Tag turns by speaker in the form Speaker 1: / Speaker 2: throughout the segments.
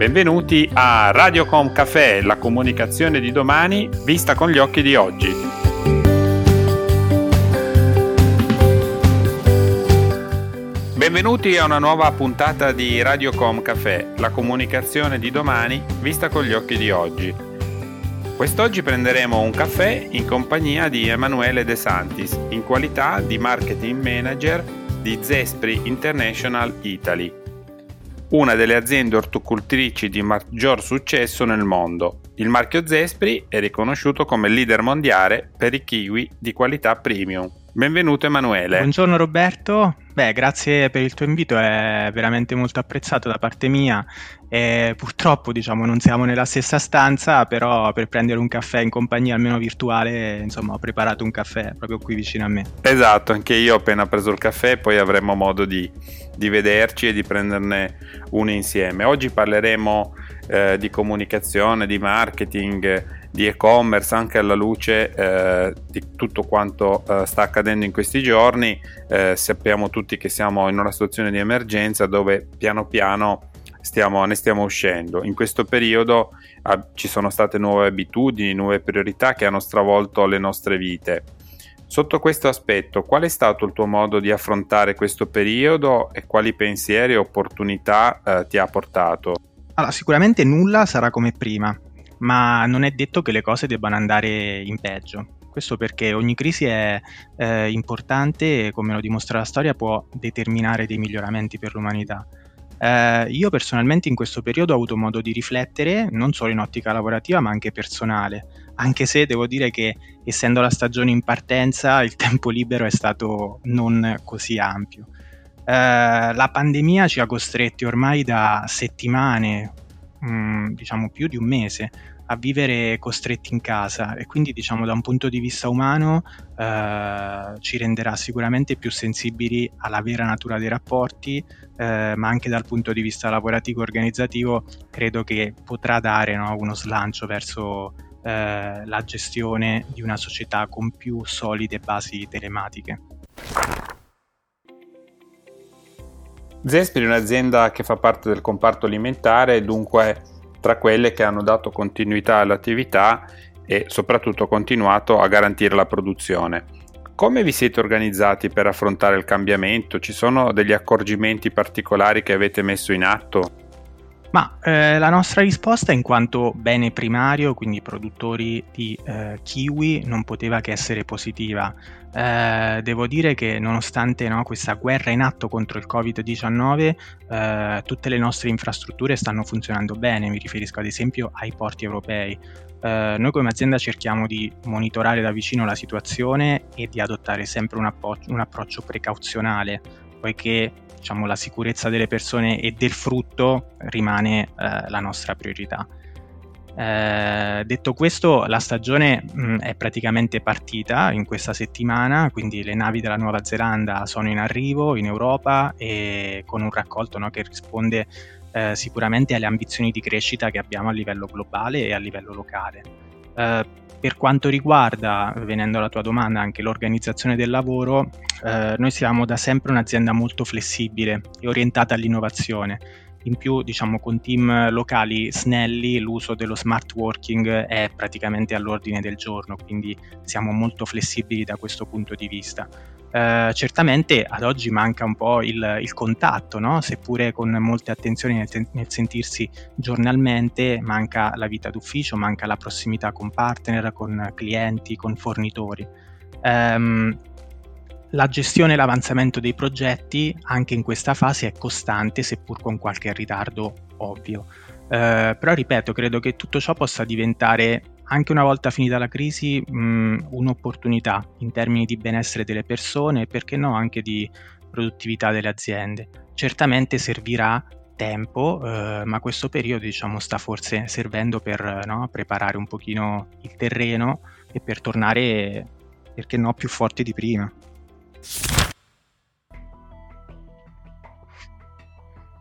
Speaker 1: Benvenuti a Radiocom Café, la comunicazione di domani vista con gli occhi di oggi. Benvenuti a una nuova puntata di Radiocom Café, la comunicazione di domani vista con gli occhi di oggi. Quest'oggi prenderemo un caffè in compagnia di Emanuele De Santis, in qualità di marketing manager di Zespri International Italy una delle aziende ortocultrici di maggior successo nel mondo. Il marchio Zespri è riconosciuto come leader mondiale per i kiwi di qualità premium. Benvenuto Emanuele.
Speaker 2: Buongiorno Roberto, beh grazie per il tuo invito, è veramente molto apprezzato da parte mia. E purtroppo diciamo non siamo nella stessa stanza, però per prendere un caffè in compagnia almeno virtuale, insomma ho preparato un caffè proprio qui vicino a me.
Speaker 1: Esatto, anche io ho appena preso il caffè, poi avremo modo di, di vederci e di prenderne uno insieme. Oggi parleremo eh, di comunicazione, di marketing di e-commerce anche alla luce eh, di tutto quanto eh, sta accadendo in questi giorni. Eh, sappiamo tutti che siamo in una situazione di emergenza dove piano piano stiamo, ne stiamo uscendo. In questo periodo ah, ci sono state nuove abitudini, nuove priorità che hanno stravolto le nostre vite. Sotto questo aspetto, qual è stato il tuo modo di affrontare questo periodo e quali pensieri e opportunità eh, ti ha portato?
Speaker 2: Allora, sicuramente nulla sarà come prima, ma non è detto che le cose debbano andare in peggio. Questo perché ogni crisi è eh, importante e, come lo dimostra la storia, può determinare dei miglioramenti per l'umanità. Eh, io personalmente in questo periodo ho avuto modo di riflettere non solo in ottica lavorativa ma anche personale, anche se devo dire che essendo la stagione in partenza il tempo libero è stato non così ampio. Eh, la pandemia ci ha costretti ormai da settimane, mh, mm, diciamo più di un mese, a vivere costretti in casa e quindi diciamo da un punto di vista umano eh, ci renderà sicuramente più sensibili alla vera natura dei rapporti, eh, ma anche dal punto di vista lavorativo organizzativo credo che potrà dare no, uno slancio verso eh, la gestione di una società con più solide basi telematiche.
Speaker 1: Zespri è un'azienda che fa parte del comparto alimentare dunque tra quelle che hanno dato continuità all'attività e soprattutto continuato a garantire la produzione. Come vi siete organizzati per affrontare il cambiamento? Ci sono degli accorgimenti particolari che avete messo in atto?
Speaker 2: Ma eh, la nostra risposta in quanto bene primario, quindi produttori di eh, kiwi, non poteva che essere positiva. Eh, devo dire che nonostante no, questa guerra in atto contro il Covid-19, eh, tutte le nostre infrastrutture stanno funzionando bene, mi riferisco ad esempio ai porti europei. Eh, noi come azienda cerchiamo di monitorare da vicino la situazione e di adottare sempre un, appo- un approccio precauzionale, poiché diciamo, la sicurezza delle persone e del frutto rimane eh, la nostra priorità. Eh, detto questo, la stagione mh, è praticamente partita in questa settimana, quindi le navi della Nuova Zelanda sono in arrivo in Europa e con un raccolto no, che risponde eh, sicuramente alle ambizioni di crescita che abbiamo a livello globale e a livello locale. Eh, per quanto riguarda, venendo alla tua domanda, anche l'organizzazione del lavoro, eh, noi siamo da sempre un'azienda molto flessibile e orientata all'innovazione. In più, diciamo, con team locali snelli, l'uso dello smart working è praticamente all'ordine del giorno, quindi siamo molto flessibili da questo punto di vista. Eh, certamente ad oggi manca un po' il, il contatto, no? seppure con molte attenzioni nel, nel, sentirsi giornalmente, manca la vita d'ufficio, manca la prossimità con partner, con clienti, con fornitori. Um, la gestione e l'avanzamento dei progetti anche in questa fase è costante, seppur con qualche ritardo ovvio. Uh, però ripeto, credo che tutto ciò possa diventare anche una volta finita la crisi mh, un'opportunità in termini di benessere delle persone e perché no anche di produttività delle aziende. Certamente servirà tempo, eh, ma questo periodo diciamo, sta forse servendo per no, preparare un pochino il terreno e per tornare, perché no, più forti di prima.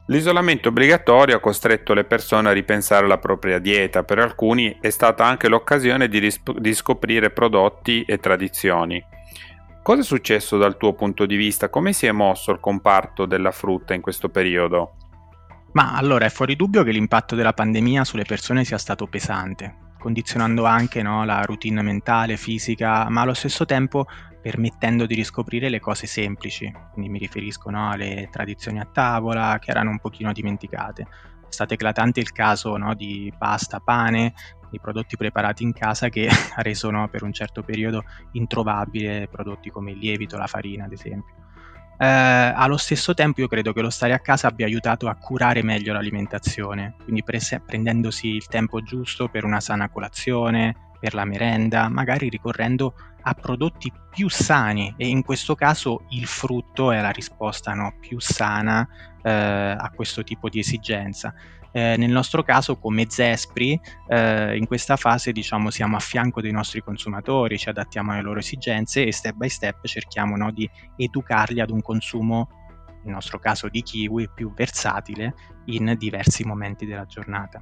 Speaker 1: L'isolamento obbligatorio ha costretto le persone a ripensare la propria dieta, per alcuni è stata anche l'occasione di, risp- di scoprire prodotti e tradizioni. Cosa è successo dal tuo punto di vista? Come si è mosso il comparto della frutta in questo periodo?
Speaker 2: Ma allora è fuori dubbio che l'impatto della pandemia sulle persone sia stato pesante, condizionando anche no, la routine mentale, fisica, ma allo stesso tempo permettendo di riscoprire le cose semplici. Quindi mi riferisco no, alle tradizioni a tavola che erano un pochino dimenticate. È stato eclatante il caso no, di pasta, pane, di prodotti preparati in casa che ha reso per un certo periodo introvabile prodotti come il lievito, la farina, ad esempio. Eh, allo stesso tempo io credo che lo stare a casa abbia aiutato a curare meglio l'alimentazione, quindi prendendosi il tempo giusto per una sana colazione, per la merenda, magari ricorrendo a prodotti più sani e in questo caso il frutto è la risposta no, più sana eh, a questo tipo di esigenza. Eh, nel nostro caso come Zespri eh, in questa fase diciamo siamo a fianco dei nostri consumatori, ci adattiamo alle loro esigenze e step by step cerchiamo no, di educarli ad un consumo, nel nostro caso di kiwi, più versatile in diversi momenti della giornata.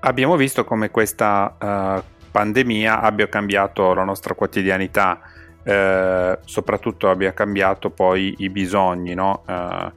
Speaker 1: Abbiamo visto come questa uh, pandemia abbia cambiato la nostra quotidianità, uh, soprattutto abbia cambiato poi i bisogni, no? uh,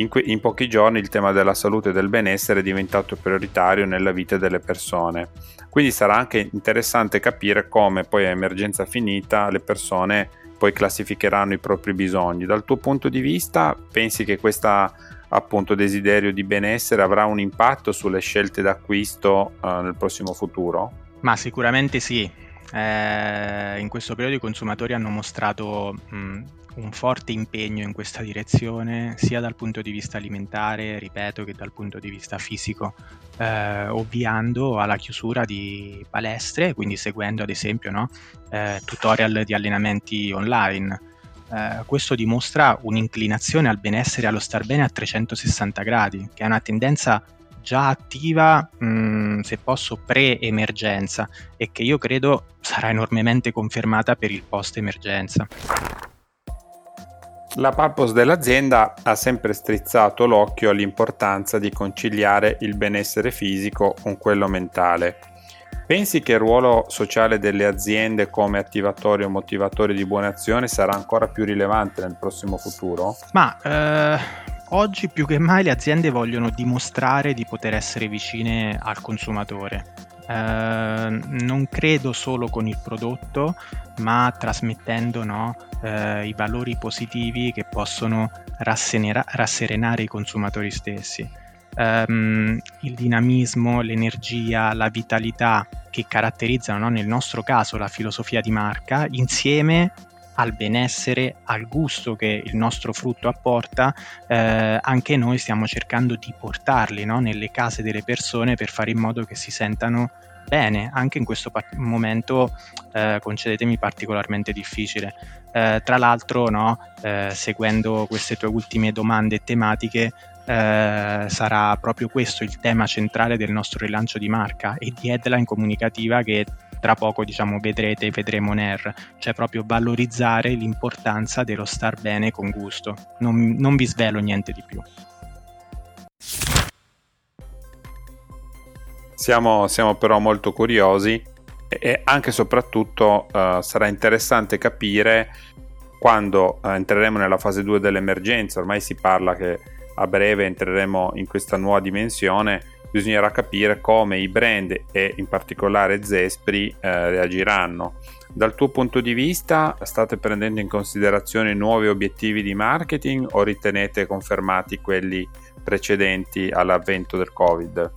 Speaker 1: in, que- in, pochi giorni il tema della salute e del benessere è diventato prioritario nella vita delle persone. Quindi sarà anche interessante capire come poi a emergenza finita le persone poi classificheranno i propri bisogni. Dal tuo punto di vista, pensi che questo appunto desiderio di benessere avrà un impatto sulle scelte d'acquisto uh, nel prossimo futuro?
Speaker 2: Ma sicuramente sì. Eh, in questo periodo i consumatori hanno mostrato mh, un forte impegno in questa direzione, sia dal punto di vista alimentare, ripeto, che dal punto di vista fisico, eh, ovviando alla chiusura di palestre, quindi seguendo ad esempio no, eh, tutorial di allenamenti online. Eh, questo dimostra un'inclinazione al benessere e allo star bene a 360 gradi, che è una tendenza già attiva, mh, mm, se posso, pre-emergenza e che io credo sarà enormemente confermata per il post-emergenza.
Speaker 1: La purpose dell'azienda ha sempre strizzato l'occhio all'importanza di conciliare il benessere fisico con quello mentale. Pensi che il ruolo sociale delle aziende come attivatori o motivatori di buone azioni sarà ancora più rilevante nel prossimo futuro?
Speaker 2: Ma eh, oggi più che mai le aziende vogliono dimostrare di poter essere vicine al consumatore. Eh, non credo solo con il prodotto, ma trasmettendo no, eh, i valori positivi che possono rasserenare i consumatori stessi. Um, il dinamismo, l'energia, la vitalità che caratterizzano no, nel nostro caso la filosofia di marca, insieme al benessere, al gusto che il nostro frutto apporta, eh, anche noi stiamo cercando di portarli no, nelle case delle persone per fare in modo che si sentano bene, anche in questo pa- momento, eh, concedetemi, particolarmente difficile. Eh, tra l'altro, no, eh, seguendo queste tue ultime domande tematiche, eh, sarà proprio questo il tema centrale del nostro rilancio di marca e di headline comunicativa che tra poco diciamo vedrete vedremo NER cioè proprio valorizzare l'importanza dello star bene con gusto. Non, non vi svelo niente di più.
Speaker 1: Siamo, siamo però molto curiosi e anche e soprattutto uh, sarà interessante capire quando uh, entreremo nella fase 2 dell'emergenza, ormai si parla che a breve entreremo in questa nuova dimensione, bisognerà capire come i brand e in particolare Zespri uh, reagiranno. Dal tuo punto di vista state prendendo in considerazione nuovi obiettivi di marketing o ritenete confermati quelli precedenti all'avvento del Covid?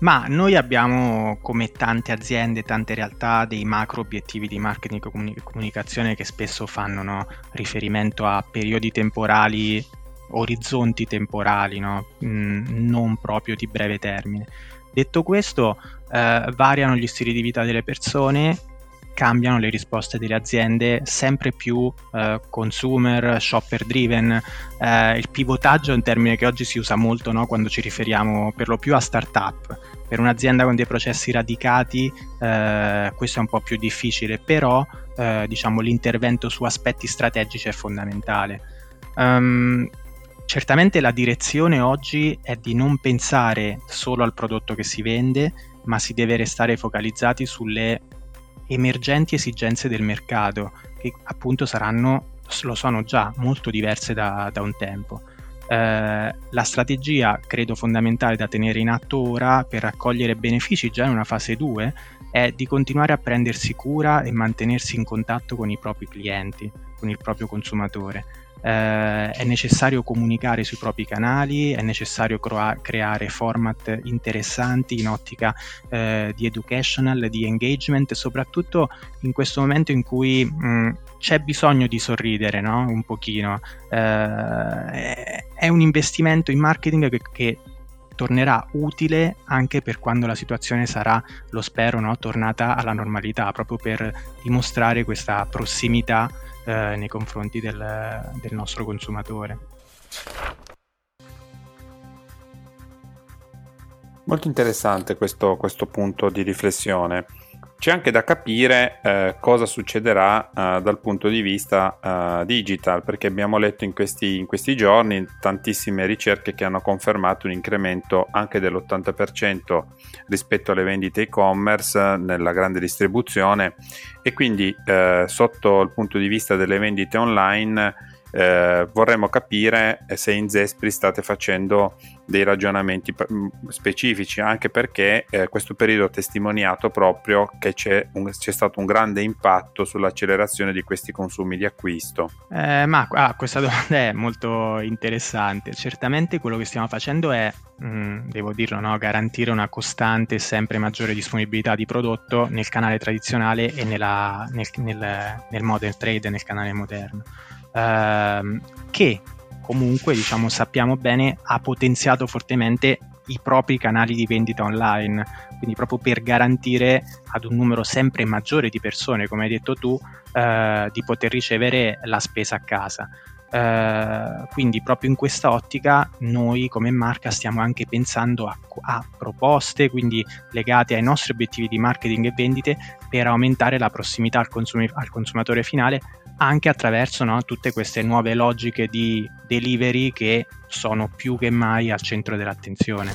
Speaker 2: Ma noi abbiamo, come tante aziende, tante realtà, dei macro obiettivi di marketing e comunicazione che spesso fanno no, riferimento a periodi temporali, orizzonti temporali, no? mm, non proprio di breve termine. Detto questo, eh, variano gli stili di vita delle persone cambiano le risposte delle aziende sempre più eh, consumer, shopper driven. Eh, il pivotaggio è un termine che oggi si usa molto no? quando ci riferiamo per lo più a startup. Per un'azienda con dei processi radicati eh, questo è un po' più difficile, però eh, diciamo, l'intervento su aspetti strategici è fondamentale. Um, certamente la direzione oggi è di non pensare solo al prodotto che si vende, ma si deve restare focalizzati sulle emergenti esigenze del mercato, che appunto saranno, lo sono già, molto diverse da, da un tempo. Eh, la strategia, credo fondamentale da tenere in atto ora per raccogliere benefici già in una fase 2 è di continuare a prendersi cura e mantenersi in contatto con i propri clienti, con il proprio consumatore eh, è necessario comunicare sui propri canali, è necessario cro- creare format interessanti in ottica eh, di educational, di engagement, soprattutto in questo momento in cui mh, c'è bisogno di sorridere no? un pochino. Eh, è un investimento in marketing che, che tornerà utile anche per quando la situazione sarà, lo spero, no, tornata alla normalità, proprio per dimostrare questa prossimità eh, nei confronti del, del nostro consumatore.
Speaker 1: Molto interessante questo, questo punto di riflessione. C'è anche da capire eh, cosa succederà eh, dal punto di vista eh, digital, perché abbiamo letto in questi, in questi, giorni tantissime ricerche che hanno confermato un incremento anche dell'80% rispetto alle vendite e-commerce nella grande distribuzione. E quindi eh, sotto il punto di vista delle vendite online eh, vorremmo capire se in Zespri state facendo dei ragionamenti specifici, anche perché eh, questo periodo ha testimoniato proprio che c'è, un, c'è, stato un grande impatto sull'accelerazione di questi consumi di acquisto.
Speaker 2: Eh, ma ah, questa domanda è molto interessante. Certamente quello che stiamo facendo è, mh, mm, devo dirlo, no, garantire una costante e sempre maggiore disponibilità di prodotto nel canale tradizionale e nella, nel, nel, nel modern trade, nel canale moderno ehm, che comunque diciamo sappiamo bene ha potenziato fortemente i propri canali di vendita online, quindi proprio per garantire ad un numero sempre maggiore di persone, come hai detto tu, eh, di poter ricevere la spesa a casa. Uh, quindi proprio in questa ottica noi come marca stiamo anche pensando a, a, proposte quindi legate ai nostri obiettivi di marketing e vendite per aumentare la prossimità al, consum- al consumatore finale anche attraverso no, tutte queste nuove logiche di delivery che sono più che mai al centro dell'attenzione.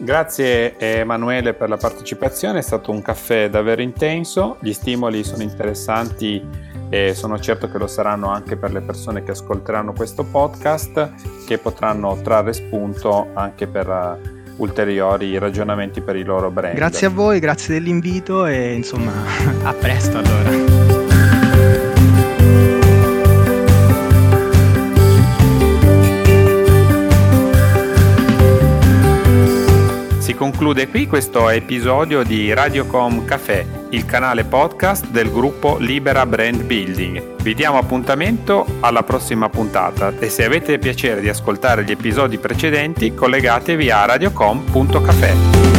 Speaker 1: Grazie Emanuele per la partecipazione, è stato un caffè davvero intenso, gli stimoli sono interessanti e sono certo che lo saranno anche per le persone che ascolteranno questo podcast, che potranno trarre spunto anche per ulteriori ragionamenti per i loro brand.
Speaker 2: Grazie a voi, grazie dell'invito e insomma a presto allora.
Speaker 1: Conclude qui questo episodio di Radiocom Café, il canale podcast del gruppo Libera Brand Building. Vi diamo appuntamento alla prossima puntata e se avete piacere di ascoltare gli episodi precedenti collegatevi a radiocom.café.